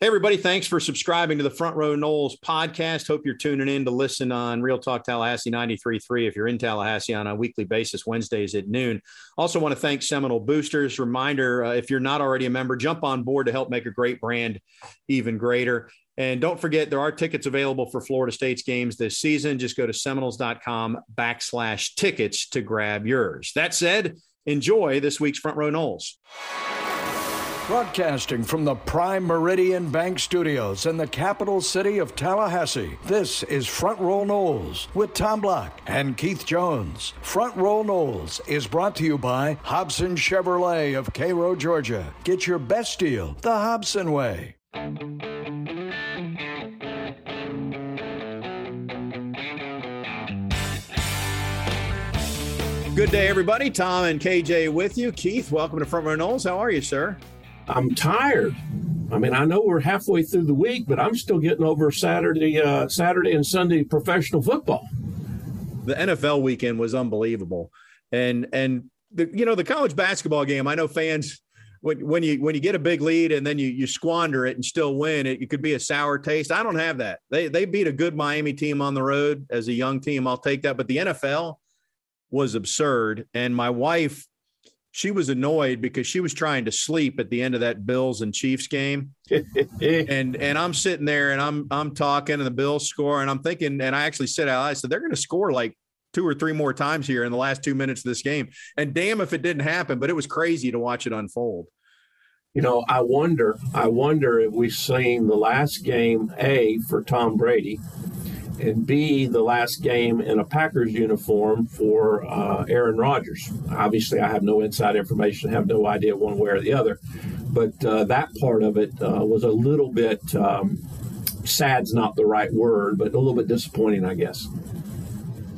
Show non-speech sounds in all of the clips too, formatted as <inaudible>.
Hey, everybody, thanks for subscribing to the Front Row Noles podcast. Hope you're tuning in to listen on Real Talk Tallahassee 93.3 if you're in Tallahassee on a weekly basis, Wednesdays at noon. Also, want to thank Seminole Boosters. Reminder uh, if you're not already a member, jump on board to help make a great brand even greater. And don't forget, there are tickets available for Florida State's games this season. Just go to seminoles.com backslash tickets to grab yours. That said, enjoy this week's Front Row Noles. Broadcasting from the Prime Meridian Bank Studios in the capital city of Tallahassee, this is Front Row Noles with Tom Block and Keith Jones. Front Row Noles is brought to you by Hobson Chevrolet of Cairo, Georgia. Get your best deal the Hobson way. Good day, everybody. Tom and KJ with you. Keith, welcome to Front Row Noles. How are you, sir? I'm tired. I mean, I know we're halfway through the week, but I'm still getting over Saturday, uh, Saturday and Sunday professional football. The NFL weekend was unbelievable, and and the you know the college basketball game. I know fans when when you when you get a big lead and then you you squander it and still win it, it could be a sour taste. I don't have that. They they beat a good Miami team on the road as a young team. I'll take that. But the NFL was absurd, and my wife she was annoyed because she was trying to sleep at the end of that Bills and Chiefs game. <laughs> and and I'm sitting there and I'm I'm talking and the Bills score and I'm thinking and I actually said out I said they're going to score like two or three more times here in the last 2 minutes of this game. And damn if it didn't happen, but it was crazy to watch it unfold. You know, I wonder I wonder if we've seen the last game A for Tom Brady and B, the last game in a Packers uniform for uh, Aaron Rodgers. Obviously, I have no inside information, have no idea one way or the other, but uh, that part of it uh, was a little bit um, sad's not the right word, but a little bit disappointing, I guess.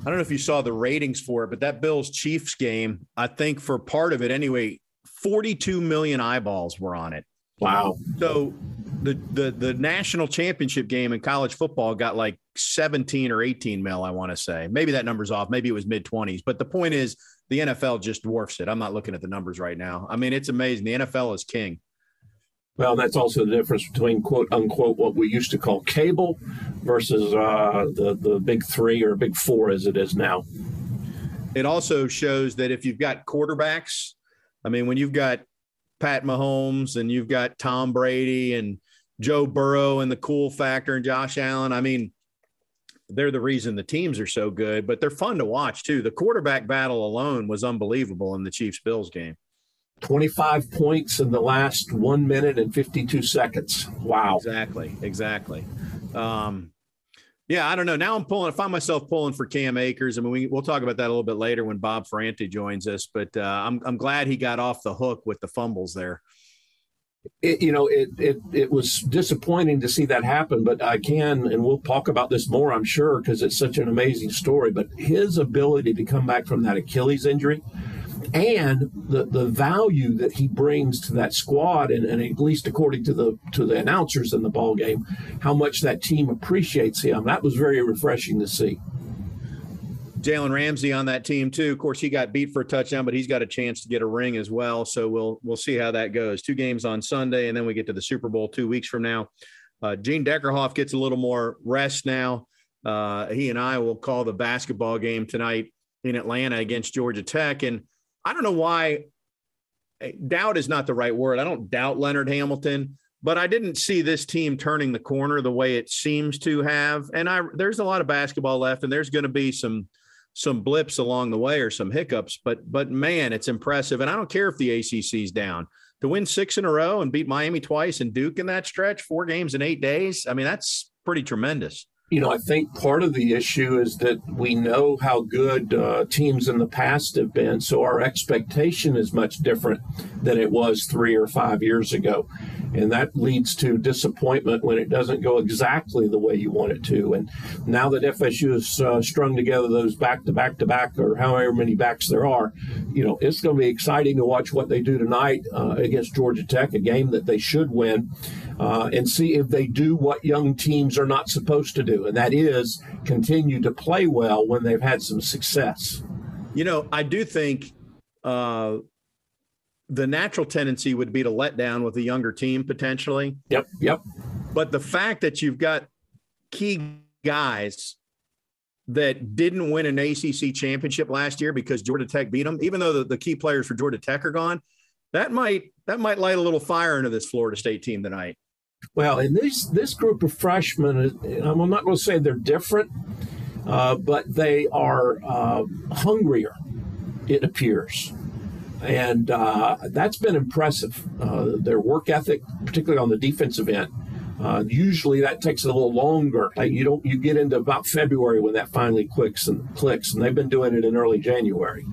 I don't know if you saw the ratings for it, but that Bills Chiefs game, I think for part of it anyway, 42 million eyeballs were on it. Wow. So the the the national championship game in college football got like 17 or 18 mil, I want to say. Maybe that number's off. Maybe it was mid 20s. But the point is, the NFL just dwarfs it. I'm not looking at the numbers right now. I mean, it's amazing. The NFL is king. Well, that's also the difference between quote unquote what we used to call cable versus uh, the the big three or big four as it is now. It also shows that if you've got quarterbacks, I mean, when you've got Pat Mahomes and you've got Tom Brady and Joe Burrow and the cool factor and Josh Allen. I mean, they're the reason the teams are so good, but they're fun to watch too. The quarterback battle alone was unbelievable in the Chiefs Bills game. 25 points in the last one minute and 52 seconds. Wow. Exactly. Exactly. Um, yeah, I don't know. Now I'm pulling, I find myself pulling for Cam Akers. I mean, we, will talk about that a little bit later when Bob Ferrante joins us, but uh, I'm, I'm glad he got off the hook with the fumbles there it, you know, it, it it was disappointing to see that happen, but I can, and we'll talk about this more, I'm sure, because it's such an amazing story. But his ability to come back from that Achilles injury and the, the value that he brings to that squad, and, and at least according to the to the announcers in the ball game, how much that team appreciates him. That was very refreshing to see. Jalen Ramsey on that team too. Of course, he got beat for a touchdown, but he's got a chance to get a ring as well. So we'll we'll see how that goes. Two games on Sunday, and then we get to the Super Bowl two weeks from now. Uh, Gene Deckerhoff gets a little more rest now. Uh, he and I will call the basketball game tonight in Atlanta against Georgia Tech, and I don't know why. Eh, doubt is not the right word. I don't doubt Leonard Hamilton, but I didn't see this team turning the corner the way it seems to have. And I there's a lot of basketball left, and there's going to be some some blips along the way or some hiccups, but but man, it's impressive. And I don't care if the ACC's down to win six in a row and beat Miami twice and Duke in that stretch, four games in eight days. I mean, that's pretty tremendous. You know, I think part of the issue is that we know how good uh, teams in the past have been, so our expectation is much different than it was three or five years ago and that leads to disappointment when it doesn't go exactly the way you want it to. And now that FSU has uh, strung together those back to back to back, or however many backs there are, you know, it's going to be exciting to watch what they do tonight uh, against Georgia Tech, a game that they should win, uh, and see if they do what young teams are not supposed to do, and that is continue to play well when they've had some success. You know, I do think uh, the natural tendency would be to let down with a younger team potentially. Yep. Yep. But the fact that you've got key guys that didn't win an ACC championship last year because Georgia Tech beat them, even though the, the key players for Georgia Tech are gone, that might that might light a little fire into this Florida State team tonight. Well, and this this group of freshmen, I'm not going to say they're different, uh, but they are uh, hungrier. It appears, and uh, that's been impressive. Uh, their work ethic, particularly on the defensive end. Uh, usually that takes a little longer. Like you don't you get into about February when that finally clicks and clicks, and they've been doing it in early January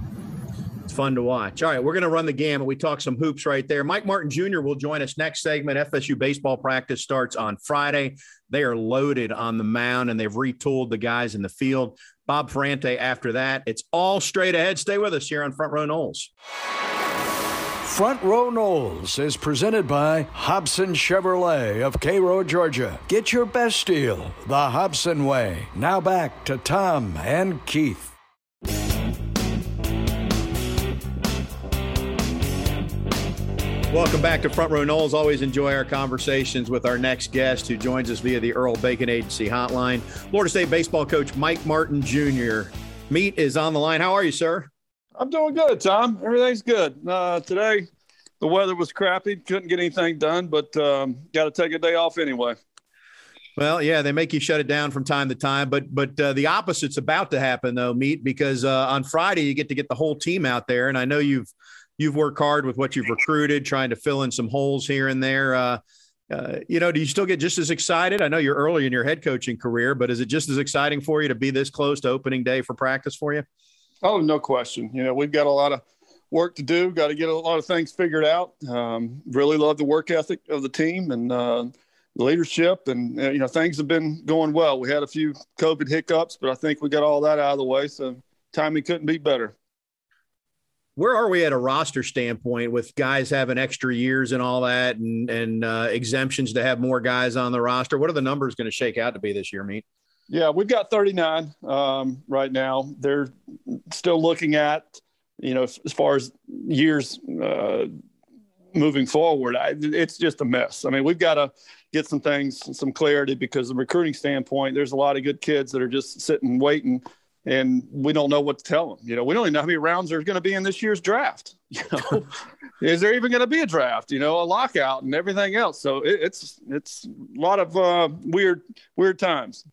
fun to watch. All right, we're going to run the gamut. We talk some hoops right there. Mike Martin Jr. will join us next segment. FSU baseball practice starts on Friday. They are loaded on the mound and they've retooled the guys in the field. Bob Ferrante after that. It's all straight ahead. Stay with us here on Front Row Noles. Front Row Noles is presented by Hobson Chevrolet of Cairo, Georgia. Get your best deal the Hobson way. Now back to Tom and Keith. Welcome back to Front Row Noles. Always enjoy our conversations with our next guest who joins us via the Earl Bacon Agency hotline. Florida State baseball coach Mike Martin Jr. Meat is on the line. How are you, sir? I'm doing good, Tom. Everything's good. Uh, today, the weather was crappy. Couldn't get anything done, but um, got to take a day off anyway. Well, yeah, they make you shut it down from time to time, but but uh, the opposite's about to happen though, meat because uh, on Friday you get to get the whole team out there, and I know you've you've worked hard with what you've recruited, trying to fill in some holes here and there. Uh, uh, you know, do you still get just as excited? I know you're early in your head coaching career, but is it just as exciting for you to be this close to opening day for practice for you? Oh, no question. You know, we've got a lot of work to do. Got to get a lot of things figured out. Um, really love the work ethic of the team and uh, the leadership, and uh, you know, things have been going well. We had a few COVID hiccups, but I think we got all that out of the way. So timing couldn't be better where are we at a roster standpoint with guys having extra years and all that and, and uh, exemptions to have more guys on the roster? What are the numbers going to shake out to be this year, Meat? Yeah, we've got 39 um, right now. They're still looking at, you know, as far as years uh, moving forward, I, it's just a mess. I mean, we've got to get some things, some clarity because the recruiting standpoint, there's a lot of good kids that are just sitting waiting and we don't know what to tell them. You know, we don't even know how many rounds there's going to be in this year's draft. <laughs> You know, <laughs> is there even going to be a draft? You know, a lockout and everything else. So it, it's it's a lot of uh, weird weird times.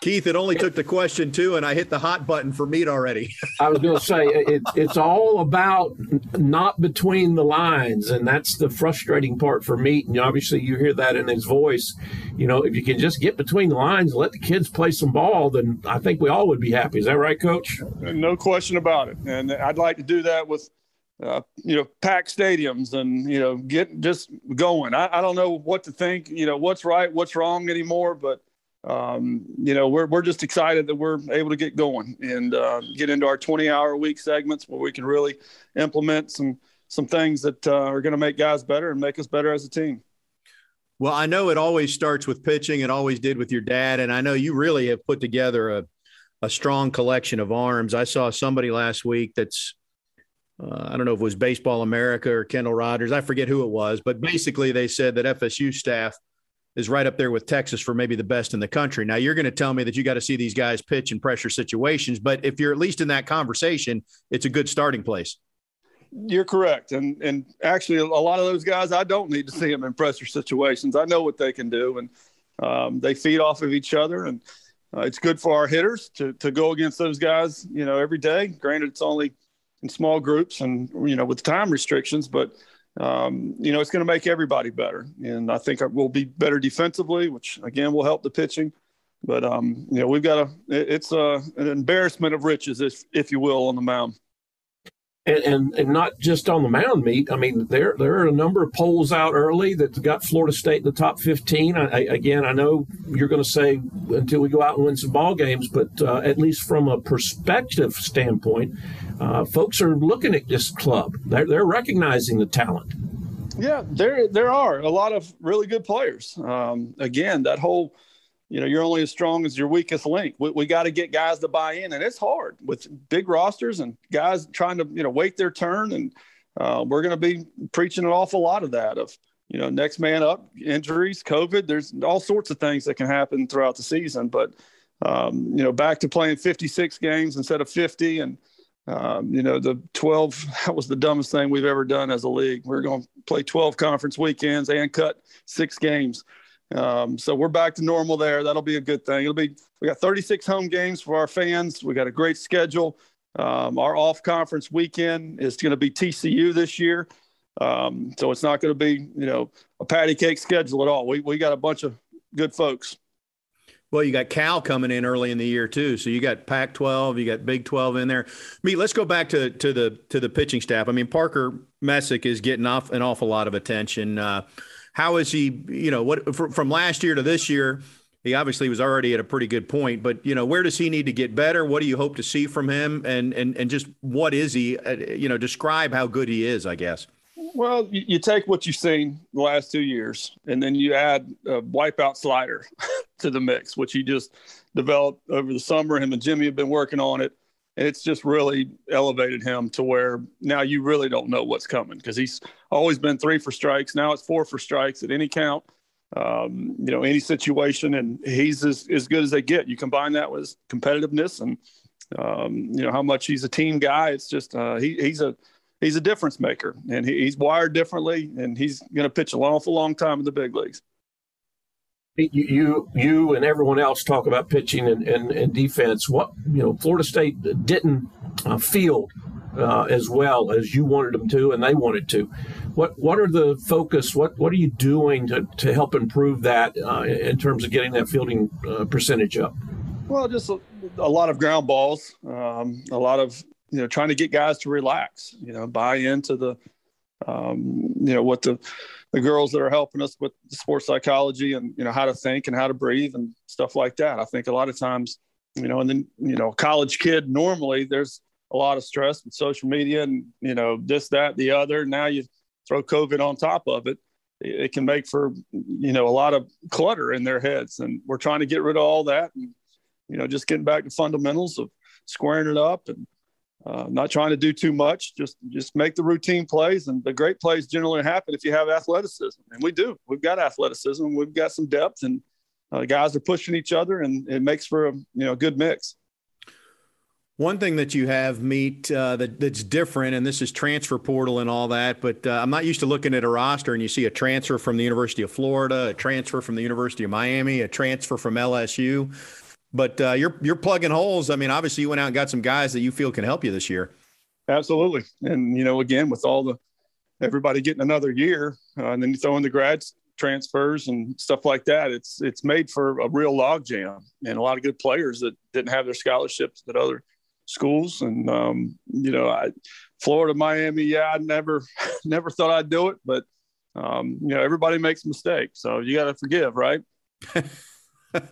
Keith, it only took the question two, and I hit the hot button for meat already. <laughs> I was going to say it, it's all about not between the lines, and that's the frustrating part for meat. And obviously, you hear that in his voice. You know, if you can just get between the lines, and let the kids play some ball, then I think we all would be happy. Is that right, Coach? No question about it. And I'd like to do that with. Uh, you know, pack stadiums and you know, get just going. I, I don't know what to think. You know, what's right, what's wrong anymore, but um, you know, we're, we're just excited that we're able to get going and uh, get into our 20 hour week segments where we can really implement some, some things that uh, are going to make guys better and make us better as a team. Well, I know it always starts with pitching. It always did with your dad. And I know you really have put together a, a strong collection of arms. I saw somebody last week that's, uh, I don't know if it was Baseball America or Kendall Rogers. I forget who it was, but basically they said that FSU staff – is right up there with Texas for maybe the best in the country. Now you're going to tell me that you got to see these guys pitch in pressure situations, but if you're at least in that conversation, it's a good starting place. You're correct, and and actually a lot of those guys I don't need to see them in pressure situations. I know what they can do, and um, they feed off of each other, and uh, it's good for our hitters to to go against those guys, you know, every day. Granted, it's only in small groups and you know with time restrictions, but um, you know, it's going to make everybody better. And I think we'll be better defensively, which again will help the pitching. But um, you know, we've got a it's a, an embarrassment of riches, if if you will, on the mound. And, and, and not just on the mound Meat. I mean, there there are a number of polls out early that got Florida State in the top 15. I, I, again, I know you're going to say until we go out and win some ball games, but uh, at least from a perspective standpoint, uh, folks are looking at this club. They're, they're recognizing the talent. Yeah, there there are a lot of really good players. Um, again, that whole, you know, you're only as strong as your weakest link. We, we got to get guys to buy in, and it's hard with big rosters and guys trying to you know wait their turn. And uh, we're going to be preaching an awful lot of that of you know, next man up, injuries, COVID. There's all sorts of things that can happen throughout the season. But um, you know, back to playing 56 games instead of 50, and um, you know, the 12 <laughs> that was the dumbest thing we've ever done as a league. We're going to play 12 conference weekends and cut six games. Um, so we're back to normal there. That'll be a good thing. It'll be we got 36 home games for our fans. We got a great schedule. Um, our off conference weekend is going to be TCU this year. Um, so it's not going to be, you know, a patty cake schedule at all. We, we got a bunch of good folks. Well, you got Cal coming in early in the year too, so you got Pac-12, you got Big 12 in there. Me, let's go back to to the to the pitching staff. I mean, Parker Messick is getting off an awful lot of attention. Uh, how is he? You know, what from last year to this year? He obviously was already at a pretty good point, but you know, where does he need to get better? What do you hope to see from him? And and and just what is he? Uh, you know, describe how good he is. I guess. Well, you, take what you've seen the last two years, and then you add a wipeout slider <laughs> to the mix, which he just developed over the summer. Him and Jimmy have been working on it, it's just really elevated him to where now you really don't know what's coming because he's always been three for strikes. Now it's four for strikes at any count, um, you know, any situation, and he's as, as good as they get. You combine that with competitiveness and um, you know how much he's a team guy. It's just uh, he, he's a he's a difference maker, and he, he's wired differently, and he's going to pitch an awful long time in the big leagues. You, you, and everyone else talk about pitching and, and, and defense. What you know, Florida State didn't uh, field uh, as well as you wanted them to, and they wanted to. What what are the focus? What what are you doing to, to help improve that uh, in terms of getting that fielding uh, percentage up? Well, just a, a lot of ground balls, um, a lot of you know trying to get guys to relax you know buy into the um, you know what the the girls that are helping us with sports psychology and you know how to think and how to breathe and stuff like that. I think a lot of times you know and then you know college kid normally there's a lot of stress with social media and you know this that the other. Now you throw covid on top of it it can make for you know a lot of clutter in their heads. And we're trying to get rid of all that and you know just getting back to fundamentals of squaring it up and uh, not trying to do too much, just just make the routine plays, and the great plays generally happen if you have athleticism, and we do. We've got athleticism, we've got some depth, and uh, guys are pushing each other, and it makes for a you know a good mix. One thing that you have Meat uh, that that's different, and this is transfer portal and all that, but uh, I'm not used to looking at a roster and you see a transfer from the University of Florida, a transfer from the University of Miami, a transfer from LSU. But uh, you're you're plugging holes. I mean, obviously, you went out and got some guys that you feel can help you this year. Absolutely, and you know, again, with all the everybody getting another year, uh, and then you throw in the grad transfers and stuff like that, it's it's made for a real logjam and a lot of good players that didn't have their scholarships at other schools. And um, you know, I, Florida, Miami, yeah, I never <laughs> never thought I'd do it, but um, you know, everybody makes mistakes, so you got to forgive, right? <laughs> <laughs>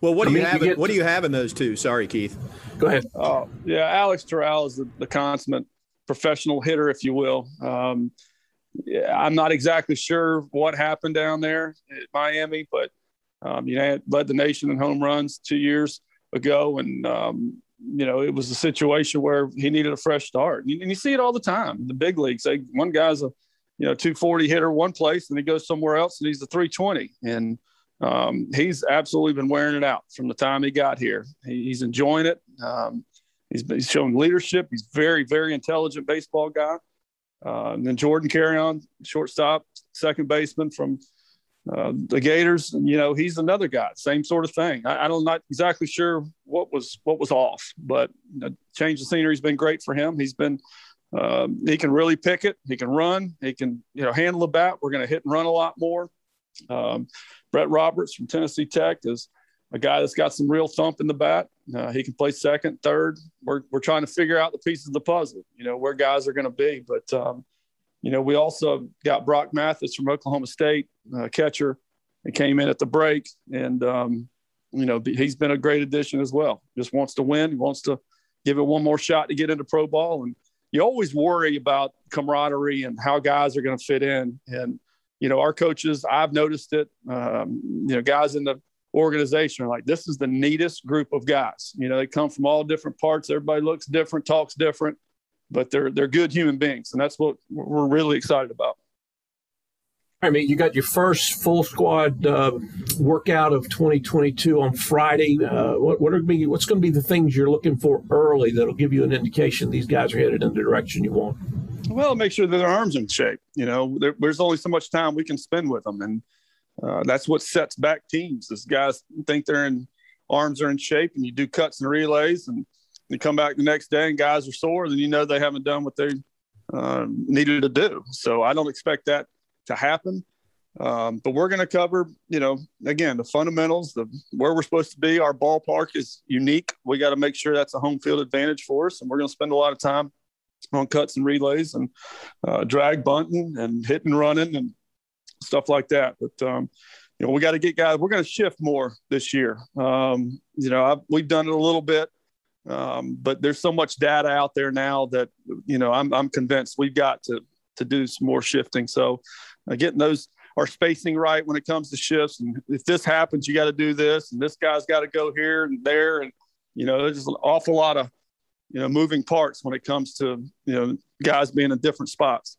well, what do I mean, you have? You what to, do you have in those two? Sorry, Keith. Go ahead. Uh, yeah, Alex Toral is the, the, consummate professional hitter, if you will. Um, yeah, I'm not exactly sure what happened down there at Miami, but um, you know, led the nation in home runs two years ago, and um, you know, it was a situation where he needed a fresh start. And you, and you see it all the time. The big leagues, they one guy's a you know 240 hitter one place, and he goes somewhere else, and he's a 320, and um, he's absolutely been wearing it out from the time he got here. He, he's enjoying it. Um, he's, he's showing leadership. He's very, very intelligent baseball guy. Uh, and then Jordan Carrion, shortstop, second baseman from uh, the Gators. You know, he's another guy, same sort of thing. I, I'm not exactly sure what was what was off, but uh, change the scenery has been great for him. He's been um, he can really pick it. He can run. He can you know handle the bat. We're going to hit and run a lot more. Um, Brett Roberts from Tennessee Tech is a guy that's got some real thump in the bat. Uh, he can play second, third. We're, we're trying to figure out the pieces of the puzzle, you know, where guys are going to be. But, um, you know, we also got Brock Mathis from Oklahoma State, uh, catcher. He came in at the break, and, um, you know, he's been a great addition as well. Just wants to win. He wants to give it one more shot to get into pro ball. And you always worry about camaraderie and how guys are going to fit in. And, you know, our coaches, I've noticed it, um, you know, guys in the organization are like, this is the neatest group of guys. You know, they come from all different parts. Everybody looks different, talks different, but they're, they're good human beings. And that's what we're really excited about. I mean, you got your first full squad uh, workout of 2022 on Friday. Uh, what, what are be, what's going to be the things you're looking for early that'll give you an indication these guys are headed in the direction you want? Well, make sure that their arms in shape. You know, there, there's only so much time we can spend with them, and uh, that's what sets back teams. Is guys think they're in arms are in shape, and you do cuts and relays, and you come back the next day and guys are sore, then you know they haven't done what they uh, needed to do. So I don't expect that to happen. Um, but we're going to cover, you know, again, the fundamentals, the where we're supposed to be. Our ballpark is unique. We got to make sure that's a home field advantage for us, and we're going to spend a lot of time on cuts and relays and uh, drag bunting and hitting, running and stuff like that. But um, you know, we got to get guys. We're going to shift more this year. Um, you know, I've, we've done it a little bit, um, but there's so much data out there now that you know I'm I'm convinced we've got to to do some more shifting. So uh, getting those our spacing right when it comes to shifts. And if this happens, you got to do this, and this guy's got to go here and there, and you know, there's an awful lot of you know moving parts when it comes to you know guys being in different spots.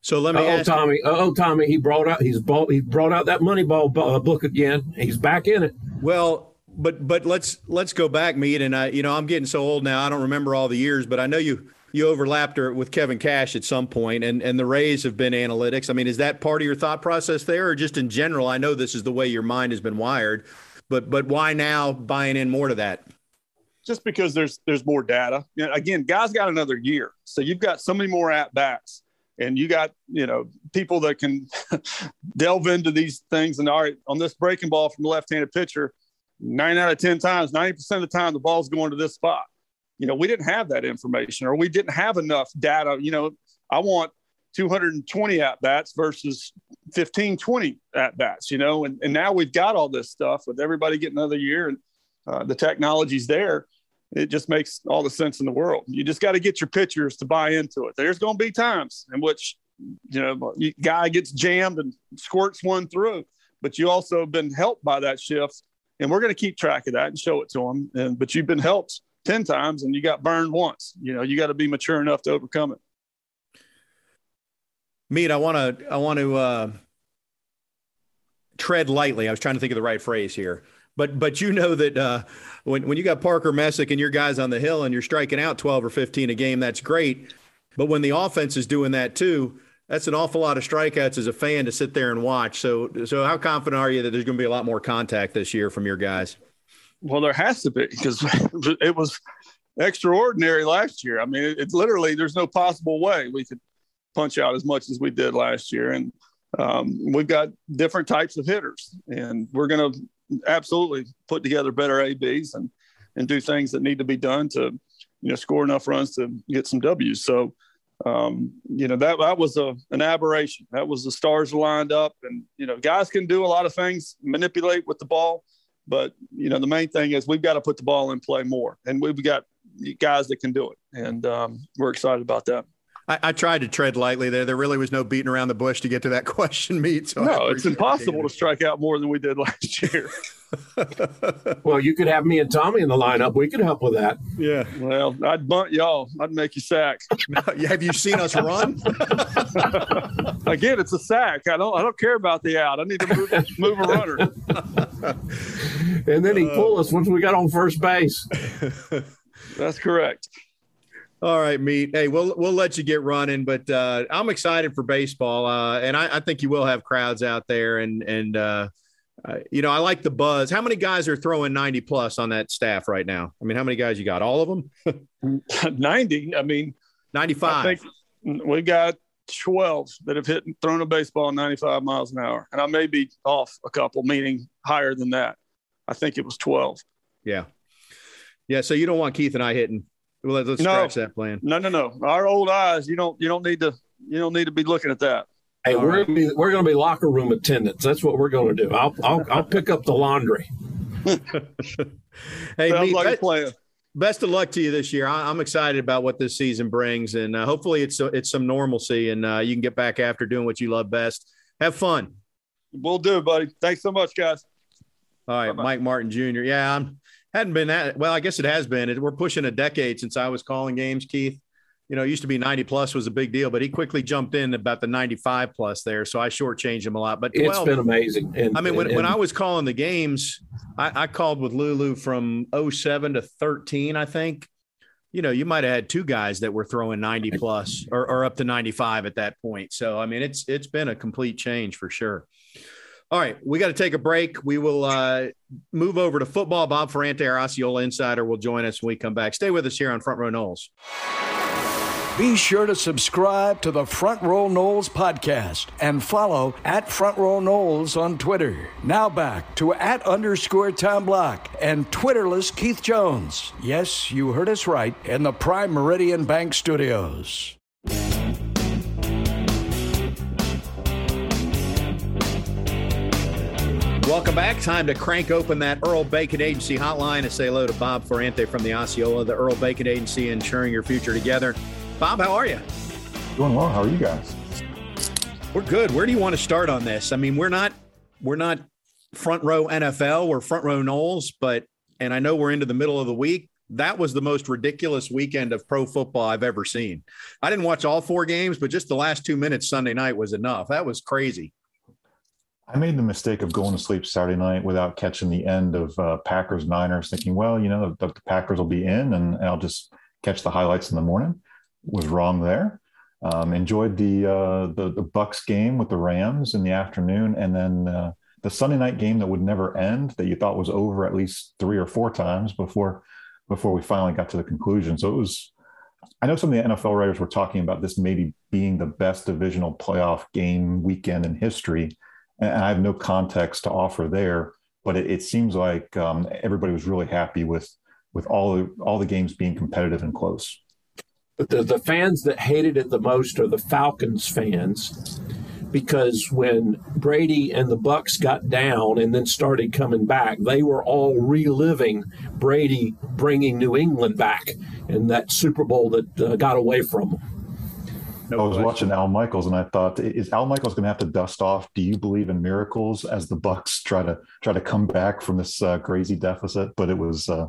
So let me. Oh, Tommy! Oh, Tommy! He brought out he's bought he brought out that Moneyball uh, book again. He's back in it. Well, but but let's let's go back, Meat, and I you know I'm getting so old now I don't remember all the years, but I know you you overlapped her with Kevin Cash at some point, and and the Rays have been analytics. I mean, is that part of your thought process there, or just in general? I know this is the way your mind has been wired, but but why now buying in more to that? Just because there's there's more data. You know, again, guys got another year, so you've got so many more at bats, and you got you know people that can <laughs> delve into these things. And all right, on this breaking ball from the left-handed pitcher, nine out of ten times, ninety percent of the time, the ball's going to this spot you know, we didn't have that information or we didn't have enough data. You know, I want 220 at bats versus 15, 20 at bats, you know, and, and now we've got all this stuff with everybody getting another year and uh, the technology's there. It just makes all the sense in the world. You just got to get your pitchers to buy into it. There's going to be times in which, you know, guy gets jammed and squirts one through, but you also have been helped by that shift. And we're going to keep track of that and show it to them. And, but you've been helped 10 times and you got burned once. You know, you got to be mature enough to overcome it. Meat, I want to, I want to uh, tread lightly. I was trying to think of the right phrase here. But but you know that uh, when when you got Parker Messick and your guys on the hill and you're striking out 12 or 15 a game, that's great. But when the offense is doing that too, that's an awful lot of strikeouts as a fan to sit there and watch. So so how confident are you that there's going to be a lot more contact this year from your guys? Well, there has to be because <laughs> it was extraordinary last year. I mean, it's it literally there's no possible way we could punch out as much as we did last year, and um, we've got different types of hitters, and we're going to absolutely put together better ABs and and do things that need to be done to you know score enough runs to get some W's. So. Um, you know that that was a an aberration. That was the stars lined up, and you know guys can do a lot of things, manipulate with the ball, but you know, the main thing is we've got to put the ball in play more, and we've got guys that can do it, and um, we're excited about that. I, I, tried to tread lightly there. There really was no beating around the bush to get to that <laughs> question, Meat. So no, it's impossible to strike out more than we did <laughs> last year. <laughs> well, you could have me and Tommy in the lineup. We could help with that. Yeah. Well, I'd bunt y'all. I'd make you sack. have you seen us run? Again, it's a sack. I don't. I don't care about the out. I need to move, move a runner. and then he uh, pull us once we got on first base. That's correct. All right, Meat. Hey, we'll we'll let you get running, but uh, I'm excited for baseball, uh, and I, I, think you will have crowds out there, and and uh, uh, you know I like the buzz. How many guys are throwing 90 plus on that staff right now? I mean, how many guys you got? All of them? <laughs> 90. I mean, 95. I think we got 12 that have hit thrown a baseball 95 miles an hour, and I may be off a couple, meaning higher than that. I think it was 12. Yeah, yeah. So you don't want Keith and I hitting well, let's no, scratch that plan. No, no, no. Our old eyes, you don't you don't need to you don't need to be looking at that. Hey, All we're right. gonna be we're gonna be locker room attendants. That's what we're gonna do. I'll I'll, I'll pick up the laundry. <laughs> <laughs> hey, me, like best, best, of luck to you this year. I, am excited about what this season brings, and uh, hopefully it's it's some normalcy, and uh, you can get back after doing what you love best. Have fun. We'll do, buddy. Thanks so much, guys. All right, Bye-bye. Mike Martin Jr. Yeah, I'm hadn't been that well. I guess it has been. We're pushing a decade since I was calling games, Keith. you know, it used to be 90 plus was a big deal, but he quickly jumped in about the 95 plus there. So I shortchanged him a lot. But 12, it's been amazing. And, I mean, when, and, when I was calling the games, I, I, called with Lulu from 07 to 13, I think. You know, you might have had two guys that were throwing 90 plus or, or up to 95 at that point. So I mean, it's it's been a complete change for sure. All right, we got to take a break. We will uh, move over to football. Bob Ferrante, our Osceola insider, will join us when we come back. Stay with us here on Front Row Noles. Be sure to subscribe to the Front Row Noles podcast and follow at Front Row Noles on Twitter. Now back to at underscore Tom Block and Twitterless Keith Jones. Yes, you heard us right in the Prime Meridian Bank Studios. Welcome back. Time to crank open that Earl Bacon Agency hotline to say hello to Bob Ferrante from the Osceola, the Earl Bacon Agency, ensuring your future together. Bob, how are you? Doing well. How are you guys? We're good. Where do you want to start on this? I mean, we're not we're not front row NFL, we're front row Noles, but and I know we're into the middle of the week. That was the most ridiculous weekend of pro football I've ever seen. I didn't watch all four games, but just the last two minutes Sunday night was enough. That was crazy. I made the mistake of going to sleep Saturday night without catching the end of uh, Packers Niners, thinking, well, you know, the, the Packers will be in, and, and I'll just catch the highlights in the morning was wrong there. Um, enjoyed the, uh, the, the Bucks game with the Rams in the afternoon, and then uh, the Sunday night game that would never end that you thought was over at least three or four times before before we finally got to the conclusion. So it was. I know some of the NFL writers were talking about this maybe being the best divisional playoff game weekend in history, and I have no context to offer there. But it, it seems like um, everybody was really happy with with all the, all the games being competitive and close. But the, the fans that hated it the most are the Falcons fans because when Brady and the Bucks got down and then started coming back, they were all reliving Brady bringing New England back in that Super Bowl that uh, got away from them. No I was question. watching Al Michaels and I thought, is Al Michaels going to have to dust off? Do you believe in miracles as the Bucks try to try to come back from this uh, crazy deficit? But it was uh,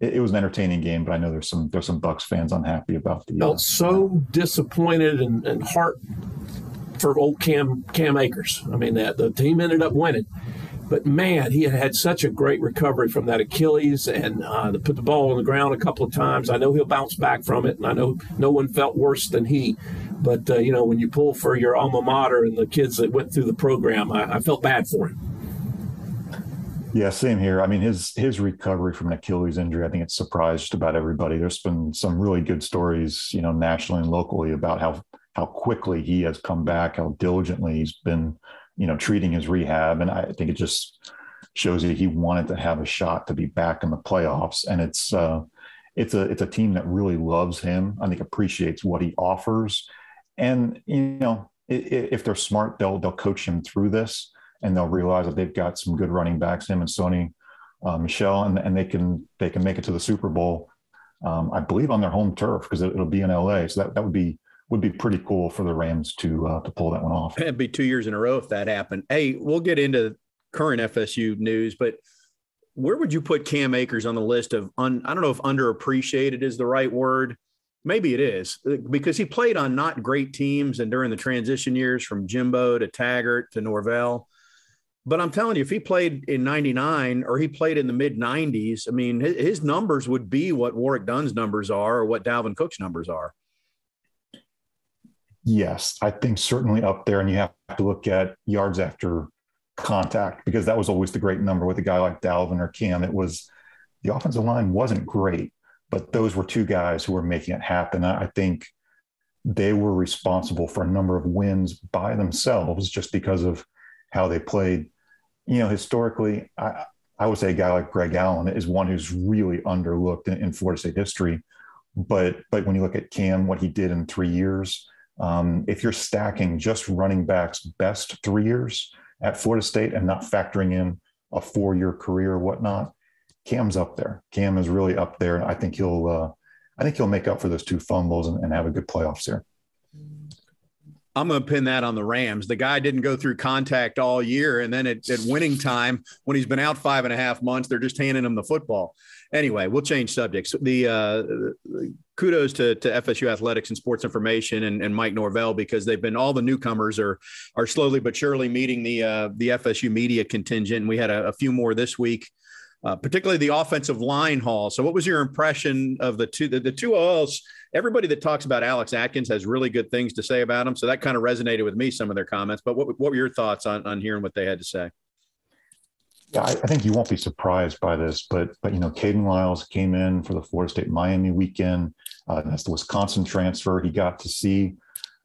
it, it, was an entertaining game, but I know there's some there's some Bucks fans unhappy about the. Felt uh, so disappointed and, and heart for old Cam Cam Akers. I mean, that the team ended up winning, but man, he had had such a great recovery from that Achilles and uh, to put the ball on the ground a couple of times. I know he'll bounce back from it, and I know no one felt worse than he. But uh, you know, when you pull for your alma mater and the kids that went through the program, I, I felt bad for him. Yeah, same here. I mean, his his recovery from an Achilles injury, I think it surprised about everybody. There's been some really good stories, you know, nationally and locally about how how quickly he has come back, how diligently he's been, you know, treating his rehab, and I think it just shows you he wanted to have a shot to be back in the playoffs. And it's uh, it's a it's a team that really loves him. I think appreciates what he offers, and you know, if they're smart, they'll they'll coach him through this and they'll realize that they've got some good running backs, him and Sony uh, Michel, and, and they can they can make it to the Super Bowl. Um, I believe on their home turf because it, will be in LA. So that, that would be would be pretty cool for the Rams to uh, to pull that one off. It'd be two years in a row if that happened. Hey, we'll get into current FSU news, but where would you put Cam Akers on the list of un, I don't know if underappreciated is the right word. Maybe it is uh, because he played on not great teams and during the transition years from Jimbo to Taggart to Norvell. But I'm telling you, if he played in 99 or he played in the mid 90s, I mean, his, his, numbers would be what Warrick Dunn's numbers are or what Dalvin Cook's numbers are. Yes, I think certainly up there. And you have to look at yards after contact because that was always the great number with a guy like Dalvin or Cam. It was the offensive line wasn't great, but those were two guys who were making it happen. I think they were responsible for a number of wins by themselves just because of how they played you know, historically, I, I would say a guy like Greg Allen is one who's really underlooked in, in Florida State history. But but when you look at Cam, what he did in three years, um, if you're stacking just running backs best three years at Florida State and not factoring in a four year career or whatnot, Cam's up there. Cam is really up there, I think he'll uh, I think he'll make up for those two fumbles and, and have a good playoffs here. I'm going to pin that on the Rams. The guy didn't go through contact all year. And then at, at, winning time, when he's been out five and a half months, they're just handing him the football. Anyway, we'll change subjects. The uh, kudos to, to FSU Athletics and Sports Information and, and, Mike Norvell because they've been all the newcomers are are slowly but surely meeting the uh, the FSU media contingent. And we had a, a few more this week uh, particularly the offensive line haul. So, what was your impression of the two the, the two OLs? Everybody that talks about Alex Atkins has really good things to say about him. So that kind of resonated with me, some of their comments. But what, what were your thoughts on, on hearing what they had to say? Yeah, I, I think you won't be surprised by this, but but you know, Kayden Lyles came in for the Florida State Miami weekend. Uh, that's the Wisconsin transfer. He got to see,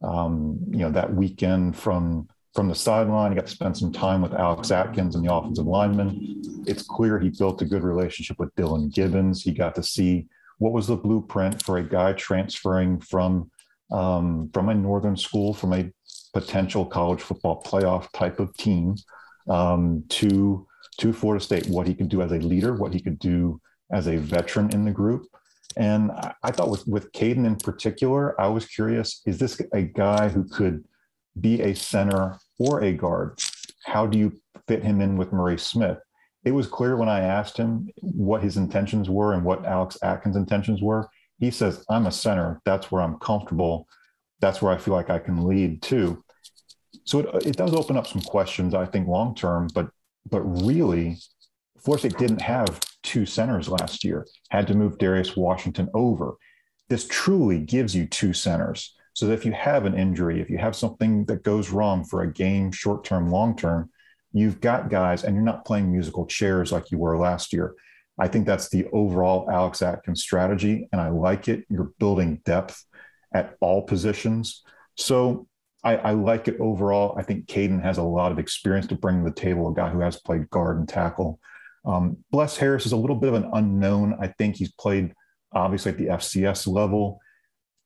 um, you know, that weekend from from the sideline. He got to spend some time with Alex Atkins and the offensive lineman. It's clear he built a good relationship with Dillan Gibbons. He got to see what was the blueprint for a guy transferring from um, from a northern school, from a potential college football playoff type of team um, to to Florida State. What he could do as a leader, what he could do as a veteran in the group. And I, thought with with Kayden in particular, I was curious: is this a guy who could be a center or a guard? How do you fit him in with Maurice Smith? It was clear when I asked him what his intentions were and what Alex Atkins' intentions were. He says, I'm a center. That's where I'm comfortable. That's where I feel like I can lead too. So it, it does open up some questions, I think, long term, but but really, Florida State didn't have two centers last year, had to move Darius Washington over. This truly gives you two centers so that if you have an injury, if you have something that goes wrong for a game, short term, long term, you've got guys and you're not playing musical chairs like you were last year. I think that's the overall Alex Atkins strategy, and I like it. You're building depth at all positions. So I, I, like it overall. I think Kayden has a lot of experience to bring to the table, a guy who has played guard and tackle. Um, Bless Harris is a little bit of an unknown. I think he's played obviously at the FCS level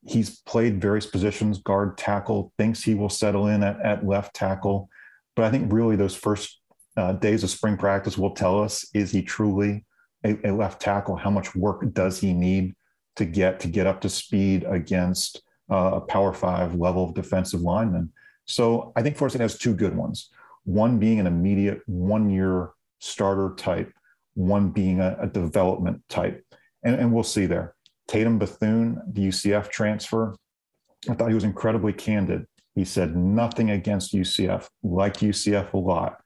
he's played various positions, guard, tackle, thinks he will settle in at, at left tackle. But I think really those first uh, days of spring practice will tell us is he truly a, a, left tackle? How much work does he need to get to get up to speed against uh, a power five level of defensive lineman? So I think Florida has two good ones. One being an immediate one year starter type, one being a, a development type. And, and we'll see there. Tatum Bethune, the UCF transfer, I thought he was incredibly candid. He said nothing against UCF, liked UCF a lot,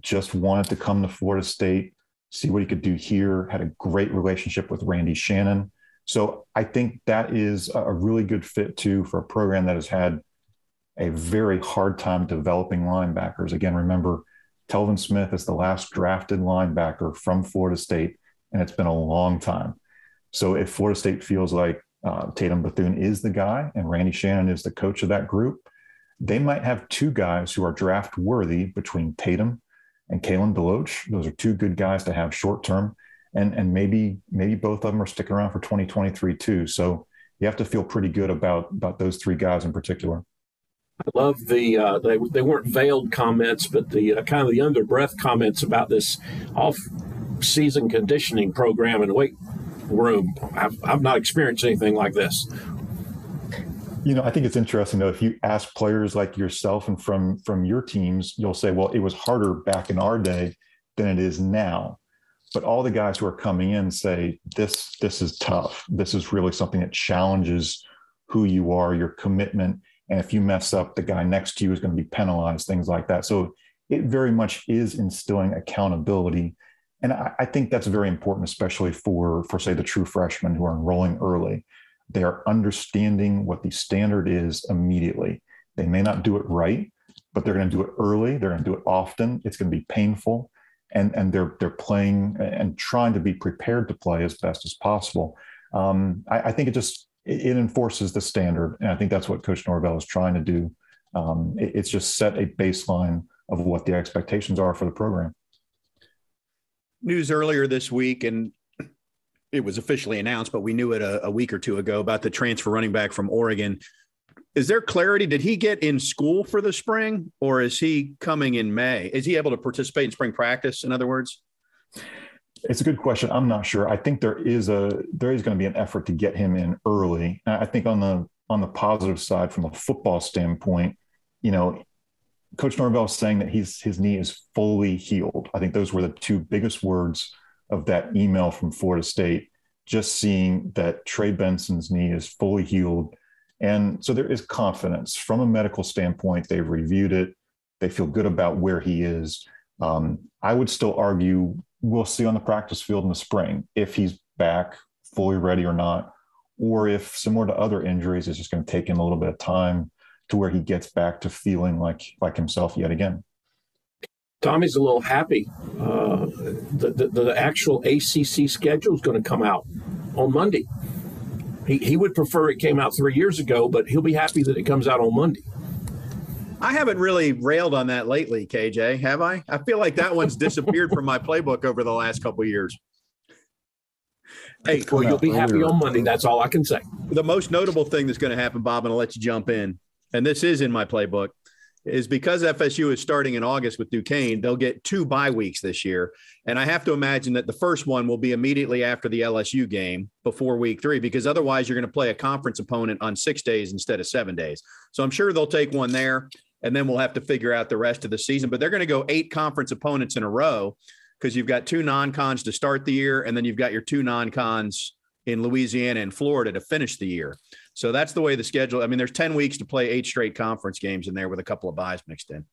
just wanted to come to Florida State, see what he could do here, had a great relationship with Randy Shannon. So I think that is a really good fit too for a program that has had a very hard time developing linebackers. Again, remember, Telvin Smith is the last drafted linebacker from Florida State, and it's been a long time. So if Florida State feels like uh, Tatum Bethune is the guy and Randy Shannon is the coach of that group, they might have two guys who are draft worthy between Tatum and Kalen DeLoach. Those are two good guys to have short term. And, and maybe maybe both of them are sticking around for 2023 too. So you have to feel pretty good about about those three guys in particular. I love the uh, they they weren't veiled comments, but the uh, kind of the under breath comments about this off season conditioning program and wait room. I've, I've not experienced anything like this. You know, I think it's interesting though. If you ask players like yourself and from from your teams, you'll say, "Well, it was harder back in our day than it is now." But all the guys who are coming in say, "This this is tough. This is really something that challenges who you are, your commitment, and if you mess up, the guy next to you is going to be penalized. Things like that. So it very much is instilling accountability and I, I think that's very important, especially for, for say, the true freshmen who are enrolling early. They are understanding what the standard is immediately. They may not do it right, but they're going to do it early. They're going to do it often. It's going to be painful, and and they're they're playing and trying to be prepared to play as best as possible. Um, I, I, think it just it, enforces the standard, and I think that's what Coach Norvell is trying to do. Um, it, it's just set a baseline of what the expectations are for the program news earlier this week, and it was officially announced, but we knew it a, a, week or two ago about the transfer running back from Oregon. Is there clarity? Did he get in school for the spring, or is he coming in May? Is he able to participate in spring practice? In other words, it's a good question. I'm not sure. I think there is a there is going to be an effort to get him in early. I think on the on the positive side, from a football standpoint, you know, Coach Norvell saying that he's his knee is fully healed. I think those were the two biggest words of that email from Florida State. Just seeing that Trey Benson's knee is fully healed, and so there is confidence from a medical standpoint. They've reviewed it. They feel good about where he is. Um, I would still argue we'll see on the practice field in the spring if he's back fully ready or not, or if similar to other injuries, it's just going to take him a little bit of time to where he gets back to feeling like like himself yet again. Tommy's a little happy. Uh, the, the, the actual ACC schedule is going to come out on Monday. He, he would prefer it came out three years ago, but he'll be happy that it comes out on Monday. I haven't really railed on that lately, KJ. Have I? I feel like that one's disappeared from my playbook over the last couple years. Hey, well, you'll be happy on Monday. That's all I can say. The most notable thing that's going to happen, Bob, and I'll let you jump in, and this is in my playbook, is because FSU is starting in August with Duquesne, they'll get two bye weeks this year. And I have to imagine that the first one will be immediately after the LSU game before week three, because otherwise you're going to play a conference opponent on six days instead of seven days. So I'm sure they'll take one there and then we'll have to figure out the rest of the season. But they're going to go eight conference opponents in a row because you've got two non-cons to start the year, and then you've got your two non-cons in Louisiana and Florida to finish the year. So that's the way the schedule. I mean, there's ten weeks to play eight straight conference games in there with a couple of byes mixed in.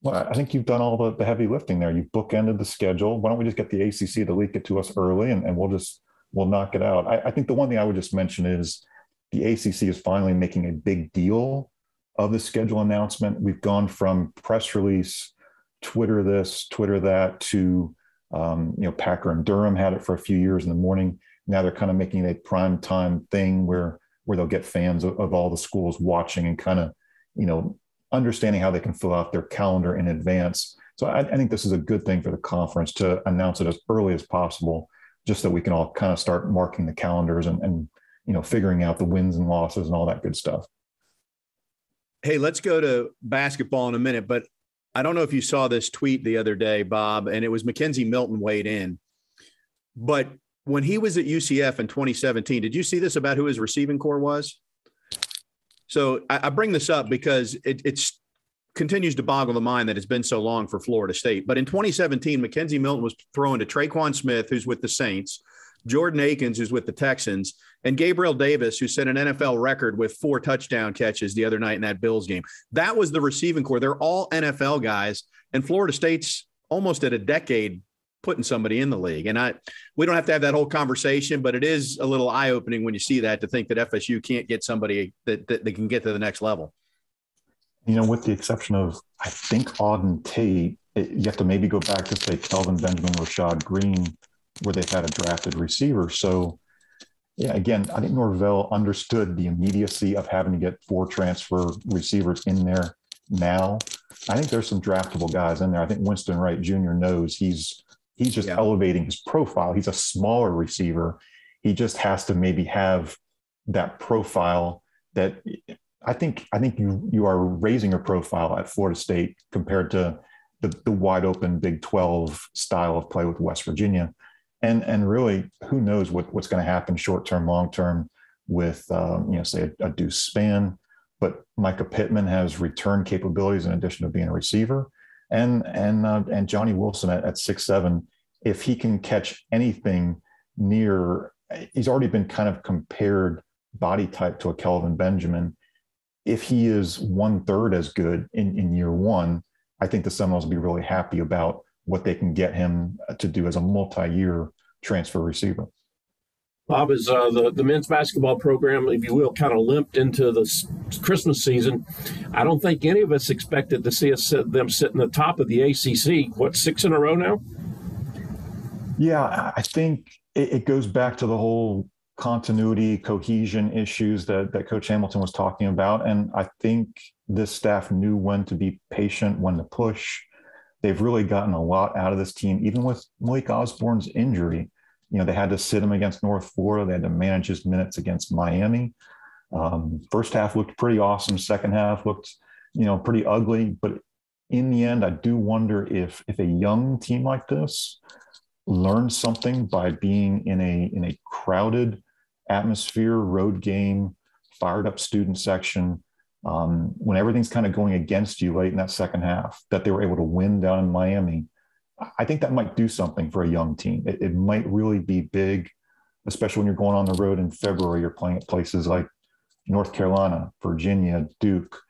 Well, I think you've done all the, the heavy lifting there. You've bookended the schedule. Why don't we just get the ACC to leak it to us early, and, and we'll just we'll knock it out. I, I think the one thing I would just mention is the ACC is finally making a big deal of the schedule announcement. We've gone from press release, Twitter this, Twitter that, to um, you know Packer and Durham had it for a few years in the morning. Now they're kind of making a prime time thing where where they'll get fans of, of all the schools watching and kind of you know understanding how they can fill out their calendar in advance. So I, I think this is a good thing for the conference to announce it as early as possible, just so we can all kind of start marking the calendars and, and you know figuring out the wins and losses and all that good stuff. Hey, let's go to basketball in a minute, but I don't know if you saw this tweet the other day, Bob, and it was McKenzie Milton weighed in. But when he was at UCF in 2017, did you see this about who his receiving corps was? So I, I bring this up because it it's continues to boggle the mind that it's been so long for Florida State. But in 2017, McKenzie Milton was thrown to Tre'Quan Smith, who's with the Saints, Jordan Akins, who's with the Texans, and Gabriel Davis, who set an NFL record with four touchdown catches the other night in that Bills game. That was the receiving corps. They're all NFL guys, and Florida State's almost at a decade putting somebody in the league. And I, we don't have to have that whole conversation, but it is a little eye opening when you see that to think that FSU can't get somebody that, that they can get to the next level. You know, with the exception of, I think Auden Tate, it, you have to maybe go back to say Kelvin Benjamin, Rashad Greene, where they've had a drafted receiver. So, yeah, again, I think Norvell understood the immediacy of having to get four transfer receivers in there now. I think there's some draftable guys in there. I think Winston Wright Jr. knows he's he's just yeah. elevating his profile. He's a smaller receiver. He just has to maybe have that profile that I think I think you you are raising a profile at Florida State compared to the, the wide open Big 12 style of play with West Virginia and and really who knows what what's going to happen short term long term with um, you know say a, a Deuce Spann but Mycah Pittman has return capabilities in addition to being a receiver and and uh, and johnny wilson at, at six seven if he can catch anything near he's already been kind of compared body type to a kelvin benjamin if he is one third as good in, in year one i think the seminoles will be really happy about what they can get him to do as a multi-year transfer receiver. Bob, is uh, the, the men's basketball program, if you will, kind of limped into the Christmas season. I don't think any of us expected to see us sit, them sit in the top of the ACC. What, six in a row now? Yeah, I think it, it goes back to the whole continuity, cohesion issues that, that Coach Hamilton was talking about. And I think this staff knew when to be patient, when to push, they've really gotten a lot out of this team, even with Malik Osborne's injury. You know, they had to sit him against North Florida. They had to manage his minutes against Miami. Um, first half looked pretty awesome. Second half looked, you know, pretty ugly. But in the end, I do wonder if if a young team like this learns something by being in a in a crowded atmosphere, road game, fired up student section, um, when everything's kind of going against you late in that second half, that they were able to win down in Miami. I think that might do something for a young team. It, it might really be big, especially when you're going on the road in February. You're playing at places like North Carolina, Virginia, Duke.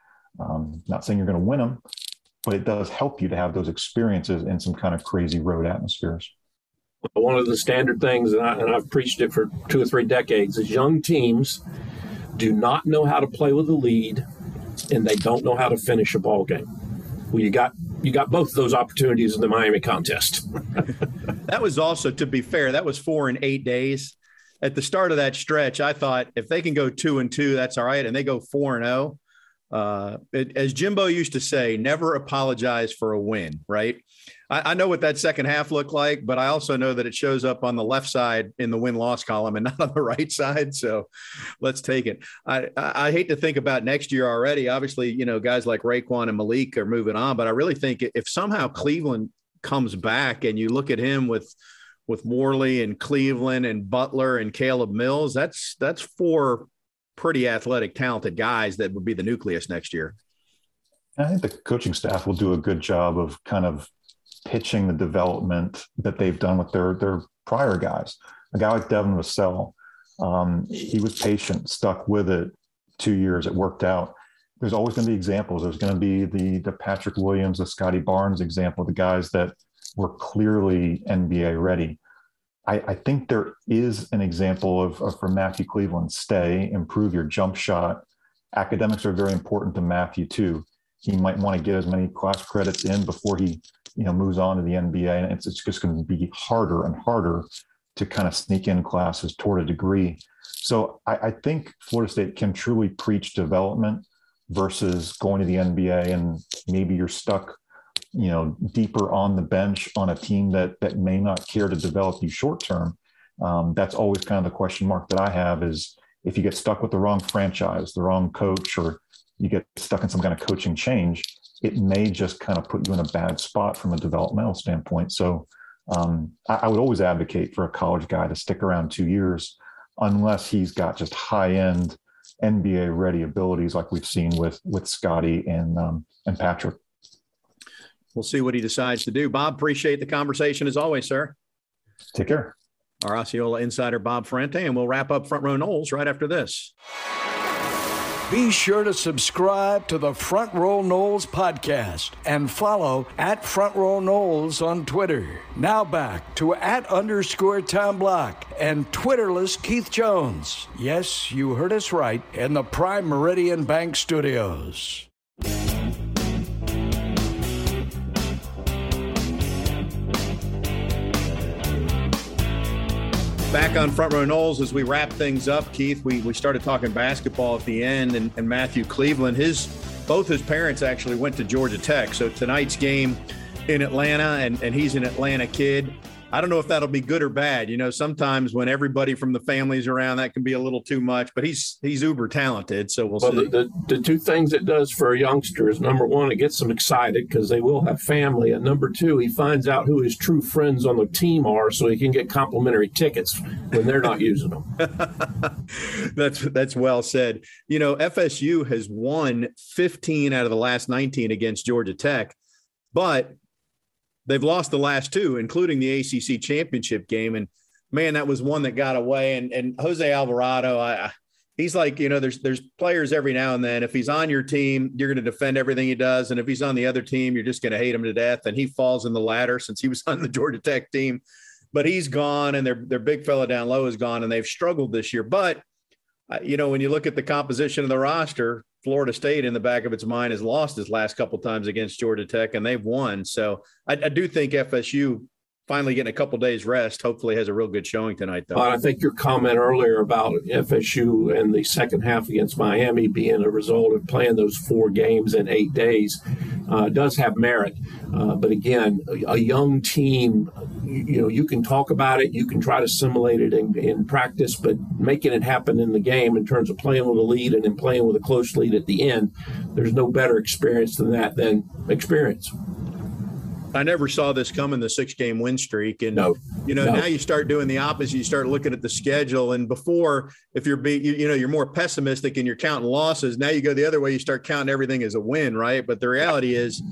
Um, not saying you're going to win them, but it does help you to have those experiences in some kind of crazy road atmospheres. One of the standard things, and, I, and I've preached it for two or three decades, is young teams do not know how to play with a lead and they don't know how to finish a ball game. Well, you got you got both those opportunities in the Miami contest. <laughs> that was also, to be fair, that was four in eight days. At the start of that stretch, I thought if they can go two and two, that's all right, and they go four and zero. Oh, uh, it, as Jimbo used to say, never apologize for a win. Right? I, I, know what that second half looked like, but I also know that it shows up on the left side in the win loss column and <laughs> not on the right side. So let's take it. I, I, hate to think about next year already. Obviously, you know, guys like RayQuan and Malik are moving on, but I really think if somehow Cleveland comes back and you look at him with with Warley and Cleveland and Butler and Caleb Mills, that's that's four pretty athletic, talented guys that would be the nucleus next year. I think the coaching staff will do a good job of kind of pitching the development that they've done with their their prior guys. A guy like Devin Vassell, um, he was patient, stuck with it two years. It worked out. There's always going to be examples. There's going to be the the Patrick Williams, the Scottie Barnes example, the guys that were clearly NBA ready. I, I think there is an example of, of for Matthew Cleveland: stay, improve your jump shot. Academics are very important to Matthew too. He might want to get as many class credits in before he you know moves on to the NBA, and it's, it's just going to be harder and harder to kind of sneak in classes toward a degree. So I, I think Florida State can truly preach development versus going to the NBA and maybe you're stuck, you know, deeper on the bench on a team that that may not care to develop you short term. Um, that's always kind of the question mark that I have is if you get stuck with the wrong franchise, the wrong coach, or you get stuck in some kind of coaching change, it may just kind of put you in a bad spot from a developmental standpoint. So um, I, I, would always advocate for a college guy to stick around two years unless he's got just high end NBA ready abilities like we've seen with with Scottie and um, and Patrick. We'll see what he decides to do. Bob, appreciate the conversation as always, sir. Take care. Our Osceola insider Bob Ferrante, and we'll wrap up Front Row Noles right after this. Be sure to subscribe to the Front Row Noles podcast and follow at Front Row Noles on Twitter. Now back to at underscore Tom Block and Twitterless Keith Jones. Yes, you heard us right in the Prime Meridian Bank Studios. Back on Front Row Noles as we wrap things up, Keith, we, we started talking basketball at the end, and, and Matthew Cleveland, his both his parents actually went to Georgia Tech. So tonight's game in Atlanta, and, and he's an Atlanta kid. I don't know if that'll be good or bad. You know, sometimes when everybody from the family's around, that can be a little too much. But he's he's uber talented, so we'll, well see. The, the, the, two things it does for a youngster is number one, it gets them excited because they will have family, and number two, he finds out who his true friends on the team are, so he can get complimentary tickets when they're not using them. <laughs> that's that's well said. You know, FSU has won 15 out of the last 19 against Georgia Tech, but they've lost the last two, including the ACC championship game. And man, that was one that got away. And and Jose Alvarado, I, he's like, you know, there's there's players every now and then. If he's on your team, you're going to defend everything he does, and if he's on the other team, you're just going to hate him to death. And he falls in the ladder since he was on the Georgia Tech team. But he's gone, and their their big fella down low is gone, and they've struggled this year. But uh, you know, when you look at the composition of the roster, Florida State in the back of its mind has lost his last couple times against Georgia Tech, and they've won. So I, I do think FSU finally getting a couple days rest hopefully has a real good showing tonight though i think your comment earlier about fsu and the second half against miami being a result of playing those four games in eight days uh, does have merit uh, but again a young team you, know you can talk about it you can try to simulate it in, in practice but making it happen in the game in terms of playing with a lead and then playing with a close lead at the end there's no better experience than that than experience I never saw this coming the six game win streak. And, no, you know, no. now you start doing the opposite. You start looking at the schedule. And before, if you're, be, you, you know, you're more pessimistic and you're counting losses. Now you go the other way. You start counting everything as a win, right? But the reality is,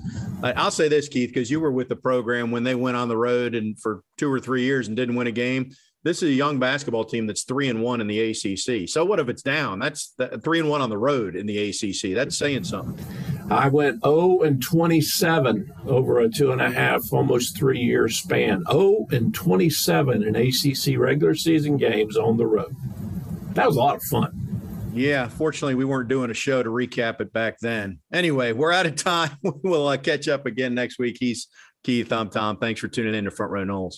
I'll say this, Keith, because you were with the program when they went on the road and for two or three years and didn't win a game. This is a young basketball team that's three and one in the ACC. So what if it's down? That's three and one on the road in the ACC. That's saying something. I went 0 and 27 over a two and a half, almost three year span. 0 and 27 in ACC regular season games on the road. That was a lot of fun. Yeah, fortunately, we weren't doing a show to recap it back then. Anyway, we're out of time. <laughs> we'll uh, catch up again next week. He's Keith. I'm Tom. Thanks for tuning in to Front Row Noles.